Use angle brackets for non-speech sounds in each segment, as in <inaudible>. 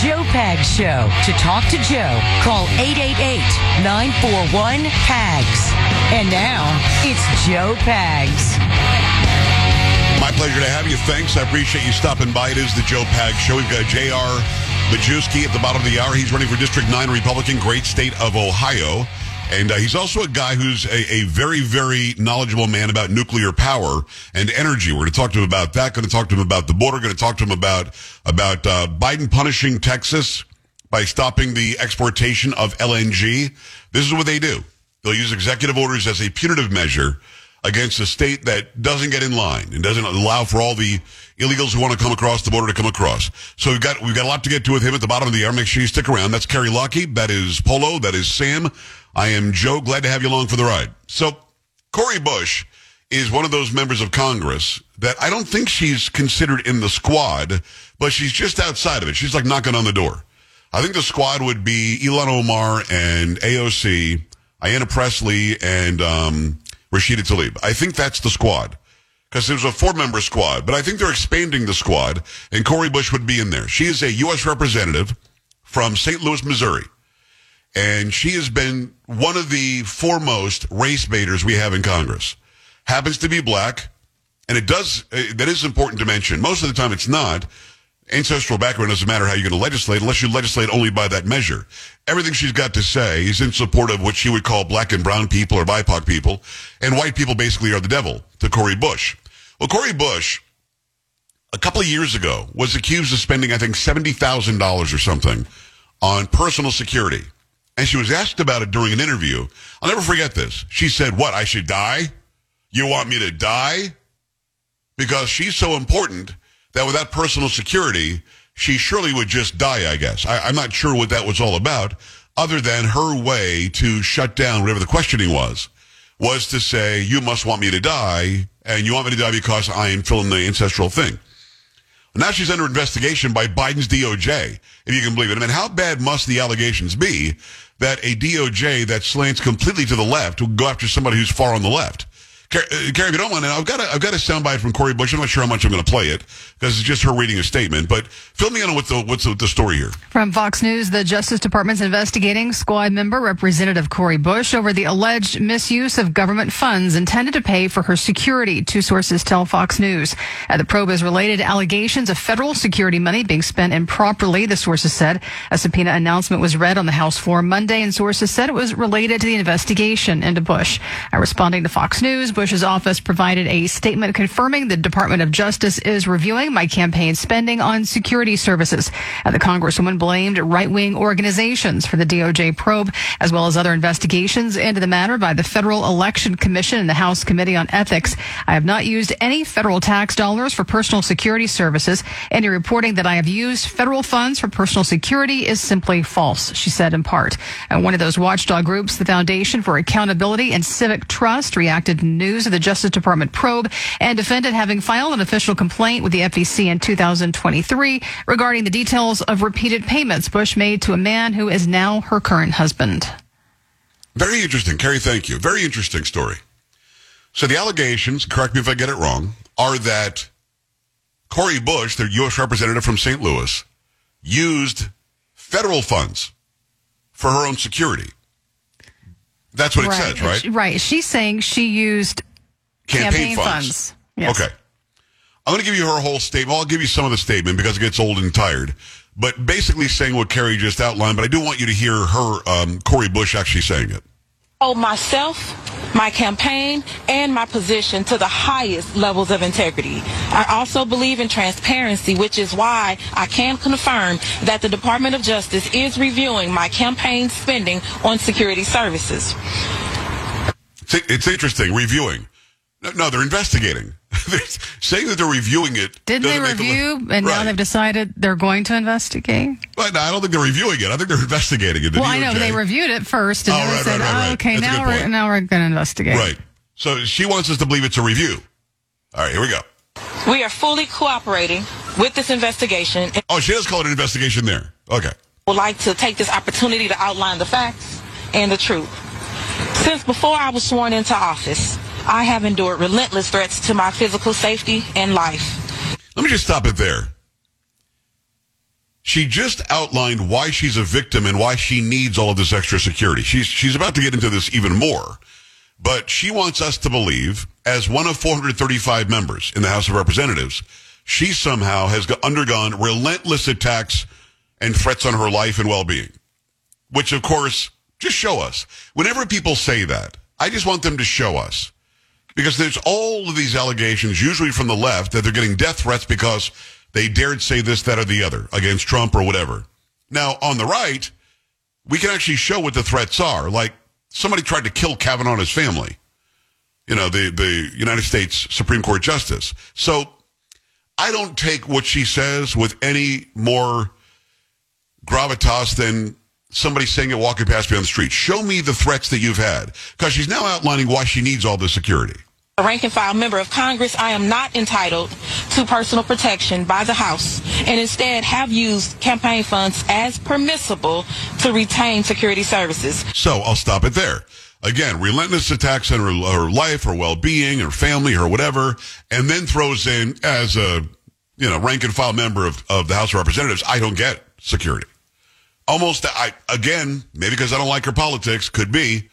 Joe Pag Show. To talk to Joe, call 888-941-PAGS. And now, it's Joe Pags. My pleasure to have you. Thanks. I appreciate you stopping by. It is the Joe Pag Show. We've got J.R. Majewski at the bottom of the hour. He's running for District 9 Republican, great state of Ohio. And uh, he's also a guy who's a, a, very, very knowledgeable man about nuclear power and energy. We're going to talk to him about that. Going to talk to him about the border. Going to talk to him about about uh, Biden punishing Texas by stopping the exportation of LNG. This is what they do. They'll use executive orders as a punitive measure against a state that doesn't get in line and doesn't allow for all the illegals who want to come across the border to come across. So we've got we've got a lot to get to with him at the bottom of the hour. Make sure you stick around. That's Kerry Lockie. That is Polo. That is Sam. I am Joe. Glad to have you along for the ride. So Cori Bush is one of those members of Congress that I don't think she's considered in the squad, but she's just outside of it. She's like knocking on the door. I think the squad would be Ilhan Omar and AOC, Ayanna Pressley, and um, Rashida Tlaib. I think that's the squad because was a four-member squad, but I think they're expanding the squad, and Cori Bush would be in there. She is a U.S. representative from St. Louis, Missouri, and she has been one of the foremost race baiters we have in Congress. Happens to be black, and it does uh, that is important to mention. Most of the time, it's not. Ancestral background doesn't matter how you're going to legislate unless you legislate only by that measure. Everything she's got to say is in support of what she would call black and brown people or BIPOC people, and white people basically are the devil to Cori Bush. Well, Cori Bush, a couple of years ago, was accused of spending, I think, $70,000 or something on personal security. And she was asked about it during an interview. I'll never forget this. She said, What, I should die? You want me to die? Because she's so important that without personal security, she surely would just die, I guess. I, am not sure what that was all about, other than her way to shut down whatever the questioning was, was to say, You must want me to die, and you want me to die because I am filling the ancestral thing. Now she's under investigation by Biden's DOJ, if you can believe it. I mean, how bad must the allegations be that a DOJ that slants completely to the left will go after somebody who's far on the left? Carrie, if you don't mind, I've got a, I've got a soundbite from Cori Bush. I'm not sure how much I'm going to play it because it's just her reading a statement. But fill me in on the what's the, the, story here. From Fox News, the Justice Department's investigating squad member Representative Cori Bush over the alleged misuse of government funds intended to pay for her security. Two sources tell Fox News. Uh, the probe is related to allegations of federal security money being spent improperly. The sources said a subpoena announcement was read on the House floor Monday, and sources said it was related to the investigation into Bush. Uh, responding to Fox News. Bush's office provided a statement confirming the Department of Justice is reviewing my campaign spending on security services. Uh, the Congresswoman blamed right-wing organizations for the DOJ probe, as well as other investigations into the matter by the Federal Election Commission and the House Committee on Ethics. I have not used any federal tax dollars for personal security services. Any reporting that I have used federal funds for personal security is simply false, she said in part. And one of those watchdog groups, the Foundation for Accountability and Civic Trust, reacted news of the Justice Department probe and defended having filed an official complaint with the FEC in 2023 regarding the details of repeated payments Bush made to a man who is now her current husband. Very interesting. Kerry, thank you. Very interesting story. So the allegations, correct me if I get it wrong, are that Cori Bush, their U.S. representative from St. Louis, used federal funds for her own security. That's what right. it says, right? Right. She's saying she used campaign, Campaign funds. Yes. Okay. I'm going to give you her whole statement. I'll give you some of the statement because it gets old and tired. But basically saying what Carrie just outlined, but I do want you to hear her, um, Cori Bush, actually saying it. Oh, myself, my campaign, and my position to the highest levels of integrity. I also believe in transparency, which is why I can confirm that the Department of Justice is reviewing my campaign spending on security services. It's, interesting, reviewing. No, they're investigating. <laughs> They're saying that they're reviewing it. Didn't they doesn't make them- review and now they've decided they're going to investigate? But no, I don't think they're reviewing it. I think they're investigating it. The well, I know DOJ. they reviewed it first and Oh, then they right, said, right, oh, right, oh, okay, That's now we're, now we're going to investigate. Right. So she wants us to believe it's a review. All right, here we go. We are fully cooperating with this investigation Oh, she does call it an investigation there. Okay. would like to take this opportunity to outline the facts and the truth. Since before I was sworn into office, I have endured relentless threats to my physical safety and life. Let me just stop it there. She just outlined why she's a victim and why she needs all of this extra security. She's she's about to get into this even more. But she wants us to believe, as one of 435 members in the House of Representatives, she somehow has undergone relentless attacks and threats on her life and well-being. Which, of course, just show us. Whenever people say that, I just want them to show us because there's all of these allegations, usually from the left, that they're getting death threats because they dared say this, that, or the other against Trump or whatever. Now, on the right, we can actually show what the threats are. Like somebody tried to kill Kavanaugh and his family. You know, the, the United States Supreme Court Justice. So I don't take what she says with any more gravitas than somebody saying it walking past me on the street. Show me the threats that you've had. Because she's now outlining why she needs all this security. A rank and file member of Congress, I am not entitled to personal protection by the House and instead have used campaign funds as permissible to retain security services. So I'll stop it there. Again, relentless attacks on her, her life, her well-being, her family, her whatever, and then throws in as a you know rank and file member of, of the House of Representatives. I don't get security. Almost, I again maybe because I don't like her politics, could be,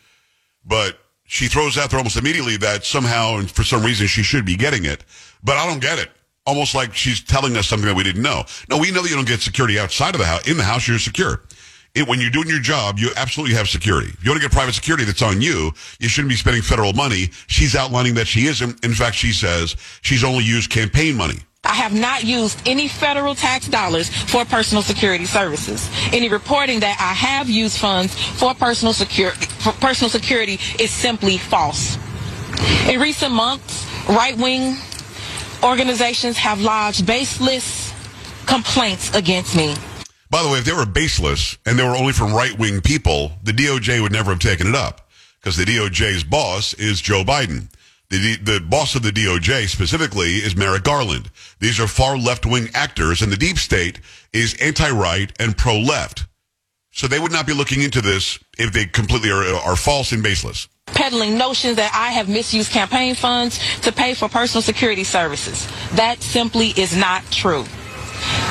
but she throws out there almost immediately that somehow and for some reason she should be getting it, but I don't get it. Almost like she's telling us something that we didn't know. No, we know that you don't get security outside of the house. In the house, you're secure. It, when you're doing your job, you absolutely have security. If you want to get private security that's on you, you shouldn't be spending federal money. She's outlining that she isn't. In fact, she says she's only used campaign money. I have not used any federal tax dollars for personal security services. Any reporting that I have used funds for personal security for personal security is simply false. In recent months, right-wing organizations have lodged baseless complaints against me. By the way, if they were baseless and they were only from right wing people, the DOJ would never have taken it up because the DOJ's boss is Joe Biden. The, the boss of the DOJ specifically is Merrick Garland. These are far left wing actors, and the deep state is anti right and pro left. So they would not be looking into this if they completely are, are false and baseless. peddling notions that I have misused campaign funds to pay for personal security services. That simply is not true.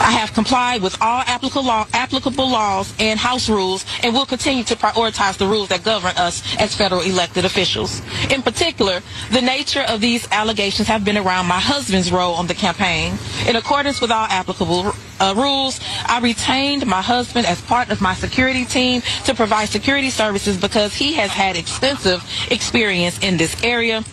I have complied with all applicable, law, applicable laws and House rules and will continue to prioritize the rules that govern us as federal elected officials. In particular, the nature of these allegations have been around my husband's role on the campaign. In accordance with all applicable uh, rules, I retained my husband as part of my security team to provide security services because he has had extensive experience in this area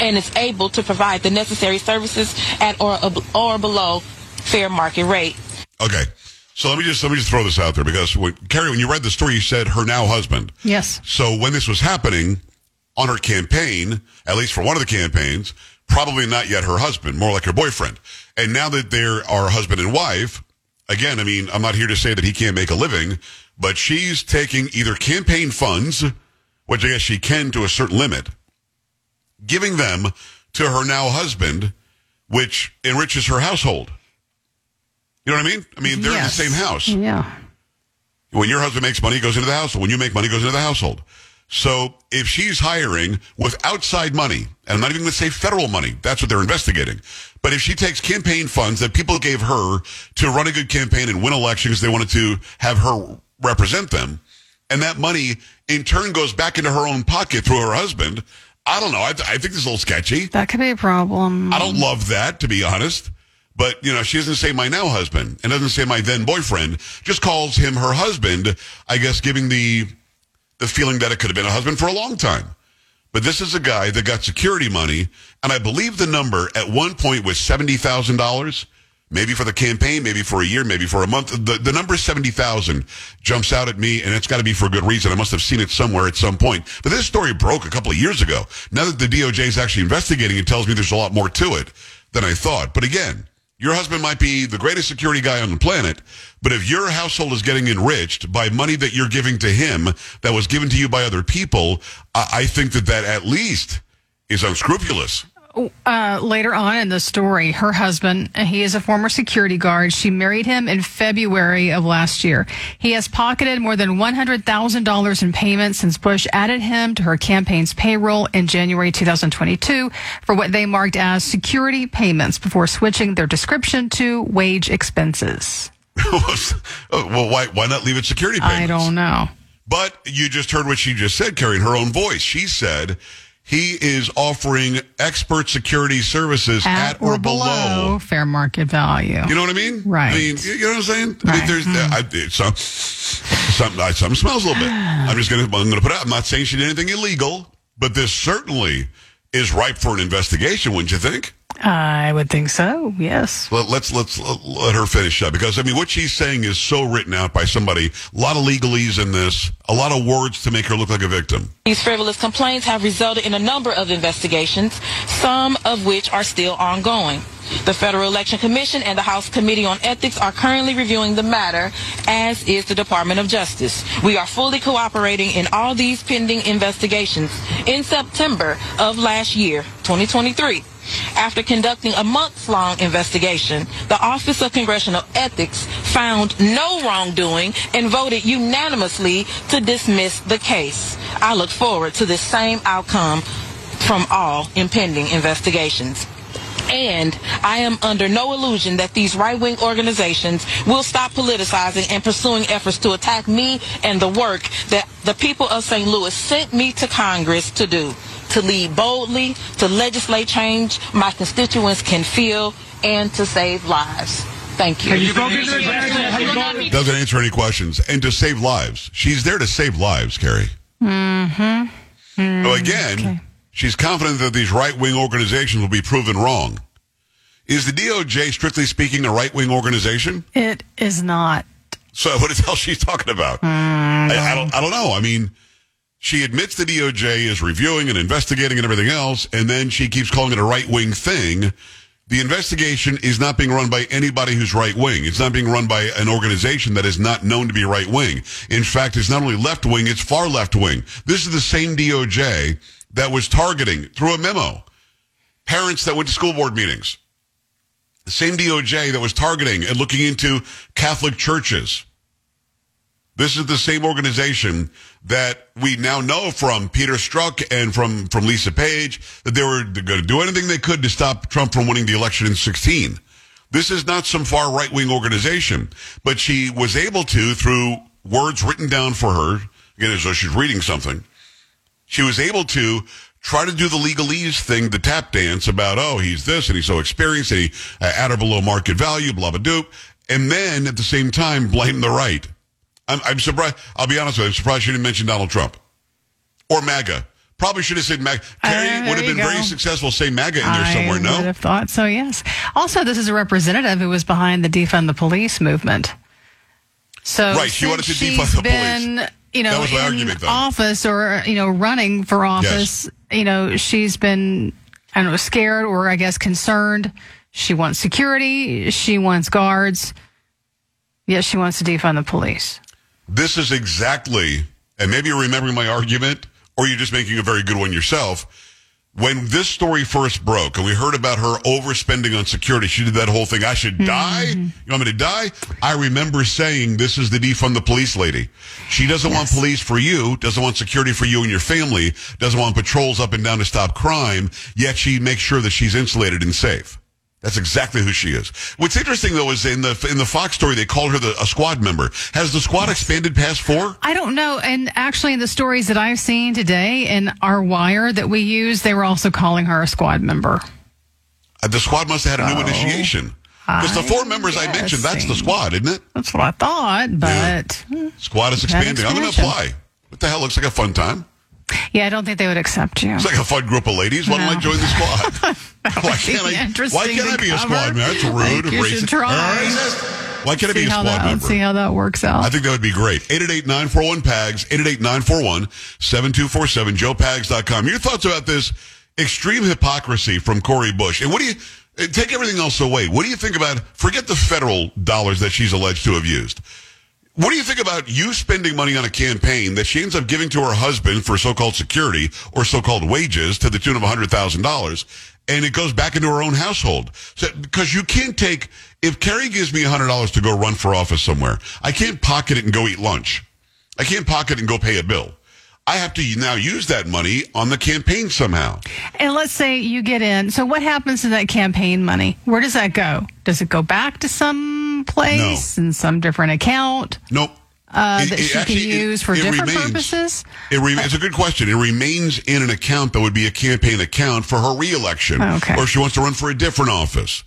and is able to provide the necessary services at or, or below fair market rate. Okay. So let me just let me just throw this out there because when, Carrie, when you read the story, you said her now husband. Yes. So when this was happening on her campaign, at least for one of the campaigns, probably not yet her husband, more like her boyfriend. And now that they're our husband and wife, again, I mean, I'm not here to say that he can't make a living, but she's taking either campaign funds, which I guess she can to a certain limit, giving them to her now husband, which enriches her household. You know what I mean? I mean, they're Yes. in the same house. Yeah. When your husband makes money, it goes into the household. When you make money, it goes into the household. So if she's hiring with outside money, and I'm not even going to say federal money, that's what they're investigating. But if she takes campaign funds that people gave her to run a good campaign and win elections, they wanted to have her represent them, and that money in turn goes back into her own pocket through her husband, I don't know. I, th- I think this is a little sketchy. That could be a problem. I don't love that, to be honest. But, you know, she doesn't say my now husband and doesn't say my then boyfriend, just calls him her husband, I guess giving the, the feeling that it could have been a husband for a long time. But this is a guy that got security money, and I believe the number at one point was $70,000, maybe for the campaign, maybe for a year, maybe for a month. The, the number 70,000 jumps out at me, and it's got to be for a good reason. I must have seen it somewhere at some point. But this story broke a couple of years ago. Now that the DOJ is actually investigating, it tells me there's a lot more to it than I thought. But again, your husband might be the greatest security guy on the planet, but if your household is getting enriched by money that you're giving to him that was given to you by other people, I, I think that that at least is unscrupulous. Uh, later on in the story, her husband, he is a former security guard. She married him in February of last year. He has pocketed more than $100,000 in payments since Bush added him to her campaign's payroll in January 2022 for what they marked as security payments before switching their description to wage expenses. <laughs> well, why, why not leave it security payments? I don't know. But you just heard what she just said, Carrie, in her own voice. She said he is offering expert security services at, or, below. fair market value. You know what I mean? Right. I mean, you know what I'm saying? I mean, Right. there's uh, I, it, some, some, I- something smells a little bit. I'm just gonna, I'm gonna put out. I'm not saying she did anything illegal, but this certainly is ripe for an investigation, wouldn't you think? I would think so. Yes. Let, let's let's let her finish up because I mean what she's saying is so written out by somebody. A lot of legalese in this, a lot of words to make her look like a victim. These frivolous complaints have resulted in a number of investigations, some of which are still ongoing. The Federal Election Commission and the House Committee on Ethics are currently reviewing the matter, as is the Department of Justice. We are fully cooperating in all these pending investigations. In September of last year, 2023, after conducting a months-long investigation, the Office of Congressional Ethics found no wrongdoing and voted unanimously to dismiss the case. I look forward to the same outcome from all impending investigations. And I am under no illusion that these right-wing organizations will stop politicizing and pursuing efforts to attack me and the work that the people of St. Louis sent me to Congress to do, to lead boldly, to legislate change my constituents can feel, and to save lives. Thank you. Doesn't answer any questions. And to save lives. She's there to save lives, Carrie. Mm-hmm. So again, she's confident that these right wing organizations will be proven wrong. Is the DOJ, strictly speaking, a right wing organization? It is not. So <laughs> what the hell she's talking about? Hmm. I, I don't. I don't know. I mean, she admits the DOJ is reviewing and investigating and everything else, and then she keeps calling it a right wing thing. The investigation is not being run by anybody who's right wing. It's not being run by an organization that is not known to be right wing. In fact, it's not only left wing; it's far left wing. This is the same DOJ that was targeting through a memo parents that went to school board meetings. The same DOJ that was targeting and looking into Catholic churches. This is the same organization that we now know from Peter Strzok and from, from Lisa Page that they were going to do anything they could to stop Trump from winning the election in 16. This is not some far right wing organization, but she was able to, through words written down for her, again, as though she's reading something, she was able to try to do the legalese thing, the tap dance about, oh, he's this and he's so experienced and he uh, at or below market value, blah, blah, doop. And then at the same time, blame the right. I'm, I'm surprised. I'll be honest with you. I'm surprised she didn't mention Donald Trump or MAGA. Probably should have said MAGA. Carrie there would have been very successful saying MAGA in there I somewhere. would No. have thought so. Yes. Also, this is a representative who was behind the defund the police movement. So Right, she wanted to defund the police. You know, That was my in argument, office or you know running for office. You know, she's been I don't know scared or I guess concerned. She wants security. She wants guards. Yes, she wants to defund the police. This is exactly, and maybe you're remembering my argument, or you're just making a very good one yourself. When this story first broke and we heard about her overspending on security, she did that whole thing. I should mm-hmm. die. You want me to die? I remember saying this is the defund the police lady. She doesn't want police for you, doesn't want security for you and your family, doesn't want patrols up and down to stop crime, yet she makes sure that she's insulated and safe. That's exactly who she is. What's interesting though is in the in the Fox story they called her the, a squad member. Has the squad expanded past four? I don't know. And actually, in the stories that I've seen today in our wire that we use, they were also calling her a squad member. Uh, the squad must have had a new Oh, initiation. Because the four members I mentioned, that's the squad, isn't it? That's what I thought, Yeah. but Squad is expanding. I'm going to apply. What the hell? Looks like a fun time. Yeah, I don't think they would accept you. It's like a fun group of ladies. Why don't I join the squad? <laughs> why can't I? Why can't I be a squad member? That's rude. Like, and you should racist. try. Why can't I be see a squad that member? see how that works out. I think that would be great. 888-941-PAGS, 888-941-7247, joepags.com. Your thoughts about this extreme hypocrisy from Cori Bush. And what do you, take everything else away. What do you think about, forget the federal dollars that she's alleged to have used. What do you think about you spending money on a campaign that she ends up giving to her husband for so-called security or so-called wages to the tune of $100,000 and it goes back into her own household? So, because you can't take, if Kerry gives me $100 to go run for office somewhere, I can't pocket it and go eat lunch. I can't pocket it and go pay a bill. I have to now use that money on the campaign somehow. and let's say you get in. So what happens to that campaign money? Where does that go? Does it go back to some place in some different account Nope. uh, It- that it she actually- can it- use for it different remains. purposes? It re- it's a good question. It remains in an account that would be a campaign account for her reelection, Okay. or if she wants to run for a different office.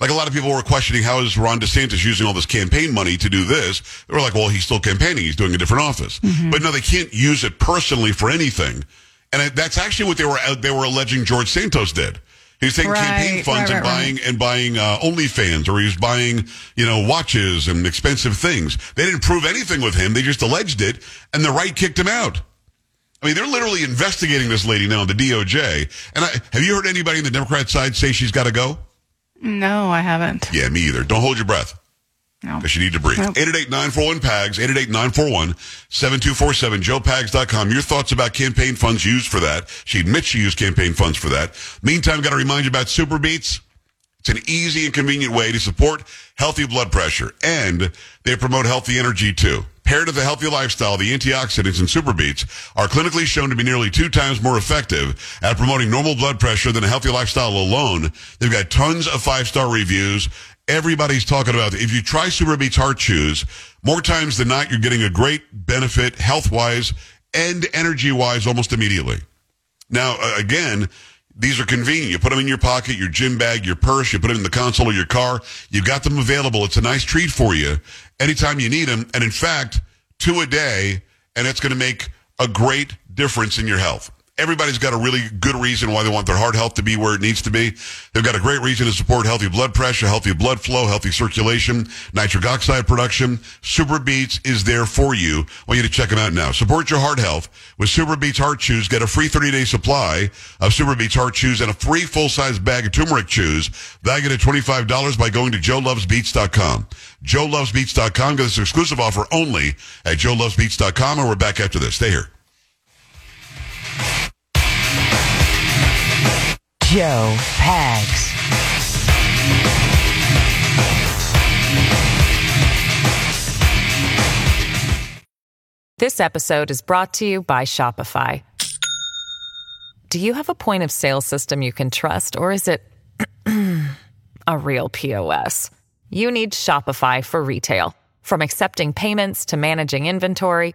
Like a lot of people were questioning how is Ron DeSantis using all this campaign money to do this? They were like, well, he's still campaigning. He's doing a different office. Mm-hmm. But no, they can't use it personally for anything. And that's actually what they were they were alleging George Santos did. He was taking campaign funds right, and right, buying and buying uh, OnlyFans, or he was buying you know watches and expensive things. They didn't prove anything with him. They just alleged it, and the right kicked him out. I mean, they're literally investigating this lady now, the DOJ. And I, have you heard anybody on the Democrat side say she's got to go? No, I haven't. Yeah, me either. Don't hold your breath. No. Because you need to breathe. Nope. 888-941-PAGS, 888-941-7247, joepags.com. Your thoughts about campaign funds used for that. She admits she used campaign funds for that. Meantime, got to remind you about Superbeets. It's an easy and convenient way to support healthy blood pressure. And they promote healthy energy too. Paired with a healthy lifestyle, the antioxidants in Superbeets are clinically shown to be nearly two times more effective at promoting normal blood pressure than a healthy lifestyle alone. They've got tons of five-star reviews. Everybody's talking about it. If you try Superbeets Heart Chews, more times than not, you're getting a great benefit health-wise and energy-wise almost immediately. Now, again, these are convenient. You put them in your pocket, your gym bag, your purse. You put them in the console of your car. You've got them available. It's a nice treat for you anytime you need them. And in fact, two a day, and it's going to make a great difference in your health. Everybody's got a really good reason why they want their heart health to be where it needs to be. They've got a great reason to support healthy blood pressure, healthy blood flow, healthy circulation, nitric oxide production. Superbeets is there for you. I want you to check them out now. Support your heart health with Superbeets Heart Chews. Get a free 30-day supply of Superbeets Heart Chews and a free full-size bag of turmeric chews valued at $25 by going to joelovesbeats.com. joelovesbeats.com. Get this exclusive offer only at joelovesbeats.com and we're back after this. Stay here. Joe Pags. This episode is brought to you by Shopify. Do you have a point of sale system you can trust, or is it <clears throat> a real POS? You need Shopify for retail. From accepting payments to managing inventory,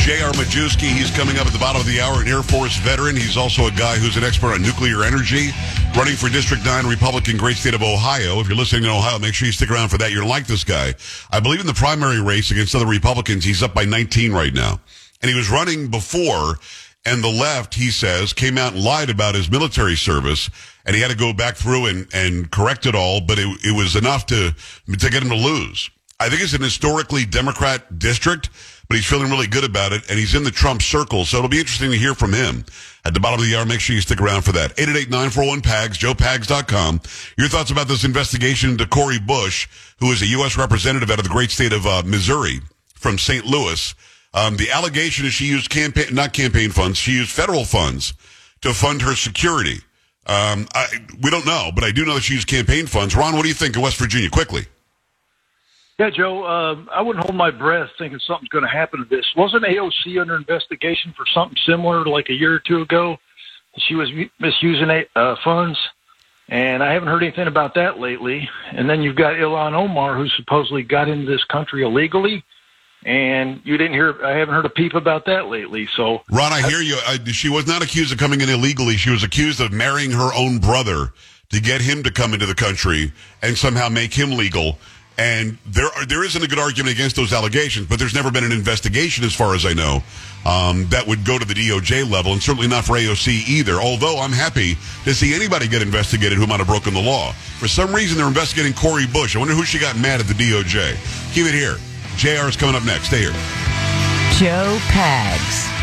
J.R. Majewski. He's coming up at the bottom of the hour, an Air Force veteran. He's also a guy who's an expert on nuclear energy, running for District 9 Republican, great state of Ohio. If you're listening in Ohio, make sure you stick around for that. You're like this guy. I believe in the primary race against other Republicans, he's up by 19 right now. And he was running before, and the left, he says, came out and lied about his military service, and he had to go back through and, and correct it all, but it, it was enough to, to get him to lose. I think it's an historically Democrat district, but he's feeling really good about it, and he's in the Trump circle, so it'll be interesting to hear from him. At the bottom of the hour, make sure you stick around for that. 888-941-PAGS, joepags.com. Your thoughts about this investigation into Cori Bush, who is a U.S. representative out of the great state of uh, Missouri, from St. Louis. Um, the allegation is she used campaign, not campaign funds, she used federal funds to fund her security. Um, I, we don't know, but I do know that she used campaign funds. Ron, what do you think of West Virginia? Quickly. Yeah, Joe, uh, I wouldn't hold my breath thinking something's going to happen to this. Wasn't AOC under investigation for something similar like a year or two ago? She was misusing uh, funds, and I haven't heard anything about that lately. And then you've got Ilhan Omar, who supposedly got into this country illegally and you didn't hear i haven't heard a peep about that lately so ron i hear you she was not accused of coming in illegally she was accused of marrying her own brother to get him to come into the country and somehow make him legal and there are, there isn't a good argument against those allegations but there's never been an investigation as far as i know um, that would go to the doj level and certainly not for aoc either although i'm happy to see anybody get investigated who might have broken the law for some reason they're investigating Cori bush i wonder who she got mad at the doj keep it here JR is coming up next. Stay here. Joe Pags.